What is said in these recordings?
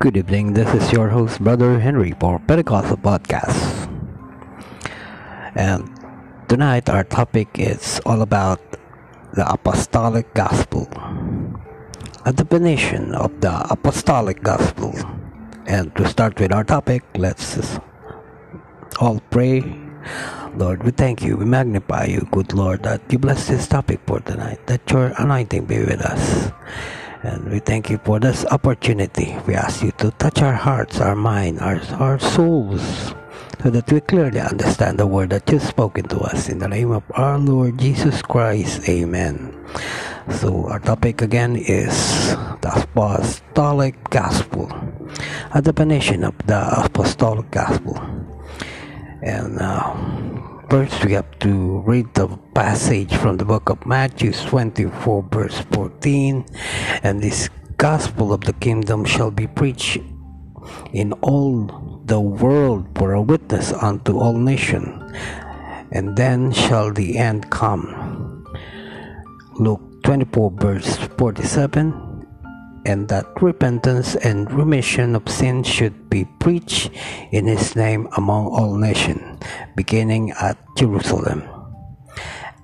Good evening, this is your host, Brother Henry, for Pentecostal Podcast. And tonight, our topic is all about the Apostolic Gospel, a definition of the Apostolic Gospel. And to start with our topic, let's all pray. Lord, we thank you, we magnify you, good Lord, that you bless this topic for tonight, that your anointing be with us. And we thank you for this opportunity. We ask you to touch our hearts, our mind, our, our souls, so that we clearly understand the word that you've spoken to us. In the name of our Lord Jesus Christ, amen. So, our topic again is the Apostolic Gospel, a definition of the Apostolic Gospel. And uh, First, we have to read the passage from the book of Matthew 24, verse 14. And this gospel of the kingdom shall be preached in all the world for a witness unto all nations, and then shall the end come. Luke 24, verse 47 and that repentance and remission of sins should be preached in his name among all nations, beginning at Jerusalem.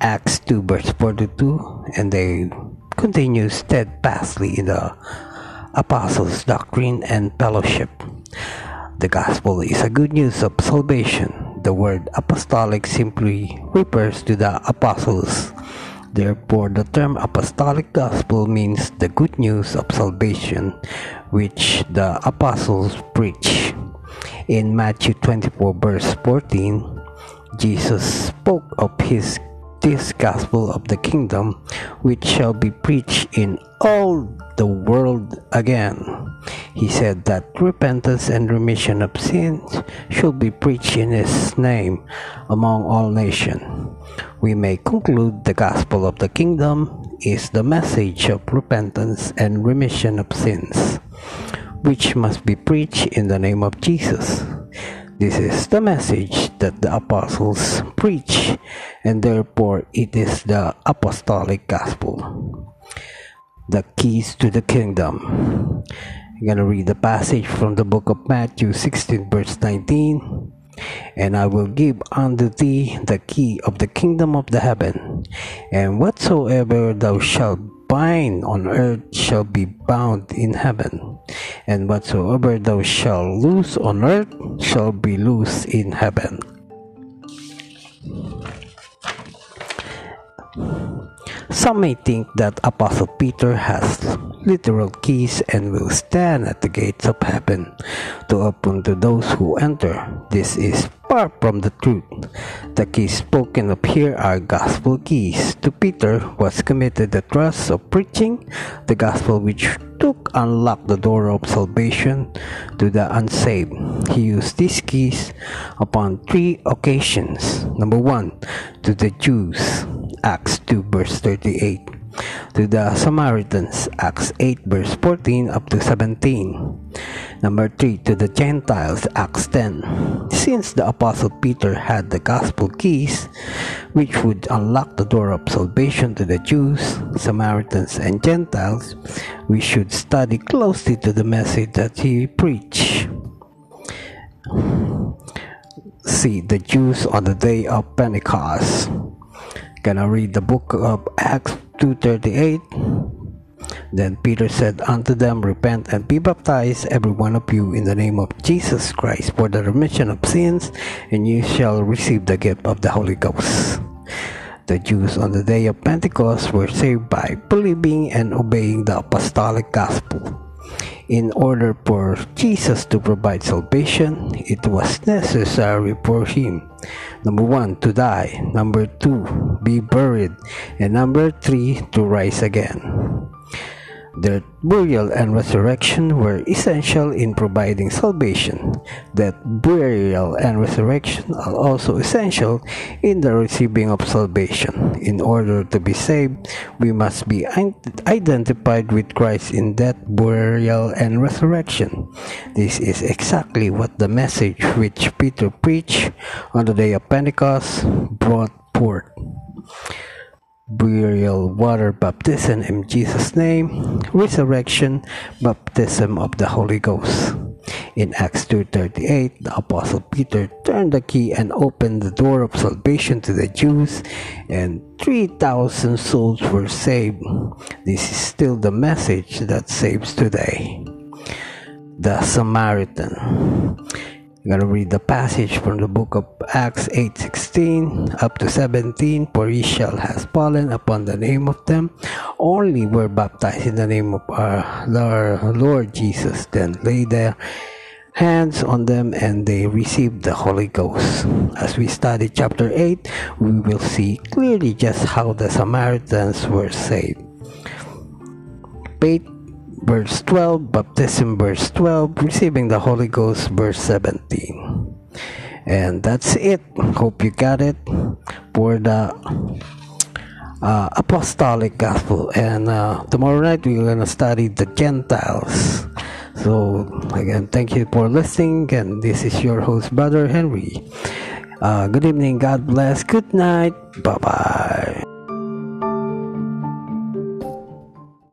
Acts 2 verse 42 and they continue steadfastly in the apostles' doctrine and fellowship. The gospel is a good news of salvation. The word apostolic simply refers to the apostles Therefore, the term apostolic gospel means the good news of salvation which the apostles preach. In Matthew 24, verse 14, Jesus spoke of his this gospel of the kingdom which shall be preached in all the world again. He said that repentance and remission of sins should be preached in his name among all nations we may conclude the gospel of the kingdom is the message of repentance and remission of sins, which must be preached in the name of Jesus. This is the message that the apostles preach, and therefore it is the apostolic gospel. The keys to the kingdom. I'm going to read the passage from the book of Matthew 16, verse 19 and I will give unto thee the key of the kingdom of the heaven. And whatsoever thou shalt bind on earth shall be bound in heaven, and whatsoever thou shalt loose on earth shall be loosed in heaven. Some may think that Apostle Peter has literal keys and will stand at the gates of heaven to open to those who enter. This is far from the truth. The keys spoken of here are gospel keys. To Peter was committed the trust of preaching the gospel which took unlocked the door of salvation to the unsaved. He used these keys upon three occasions. Number one, to the Jews, Acts 2 verse 38 to the Samaritans, Acts 8 verse 14 up to 17. Number 3 to the Gentiles, Acts 10. Since the Apostle Peter had the gospel keys, which would unlock the door of salvation to the Jews, Samaritans, and Gentiles, we should study closely to the message that he preached. See the Jews on the day of Pentecost. Gonna read the book of Acts 2:38 Then Peter said unto them, Repent and be baptized, every one of you, in the name of Jesus Christ, for the remission of sins, and you shall receive the gift of the Holy Ghost. The Jews on the day of Pentecost were saved by believing and obeying the apostolic gospel. In order for Jesus to provide salvation, it was necessary for him Number one, to die. Number two, be buried. And number three, to rise again. Their burial and resurrection were essential in providing salvation. That burial and resurrection are also essential in the receiving of salvation. In order to be saved, we must be identified with Christ in that burial and resurrection. This is exactly what the message which Peter preached on the day of Pentecost brought forth. Burial, water baptism in Jesus' name, resurrection, baptism of the Holy Ghost. In Acts 2.38, the Apostle Peter turned the key and opened the door of salvation to the Jews, and 3,000 souls were saved. This is still the message that saves today. The Samaritan. I'm going to read the passage from the book of Acts 8:16 up to 17. For he shall has fallen upon the name of them. Only were baptized in the name of our Lord Jesus. Then lay their hands on them and they received the Holy Ghost. As we study chapter 8, we will see clearly just how the Samaritans were saved. Faith verse 12, baptism verse 12, receiving the Holy Ghost verse 17. And that's it. Hope you got it for the uh, apostolic gospel. And uh, tomorrow night we're going to study the Gentiles. So, again, thank you for listening. And this is your host, Brother Henry. Uh, good evening. God bless. Good night. Bye bye.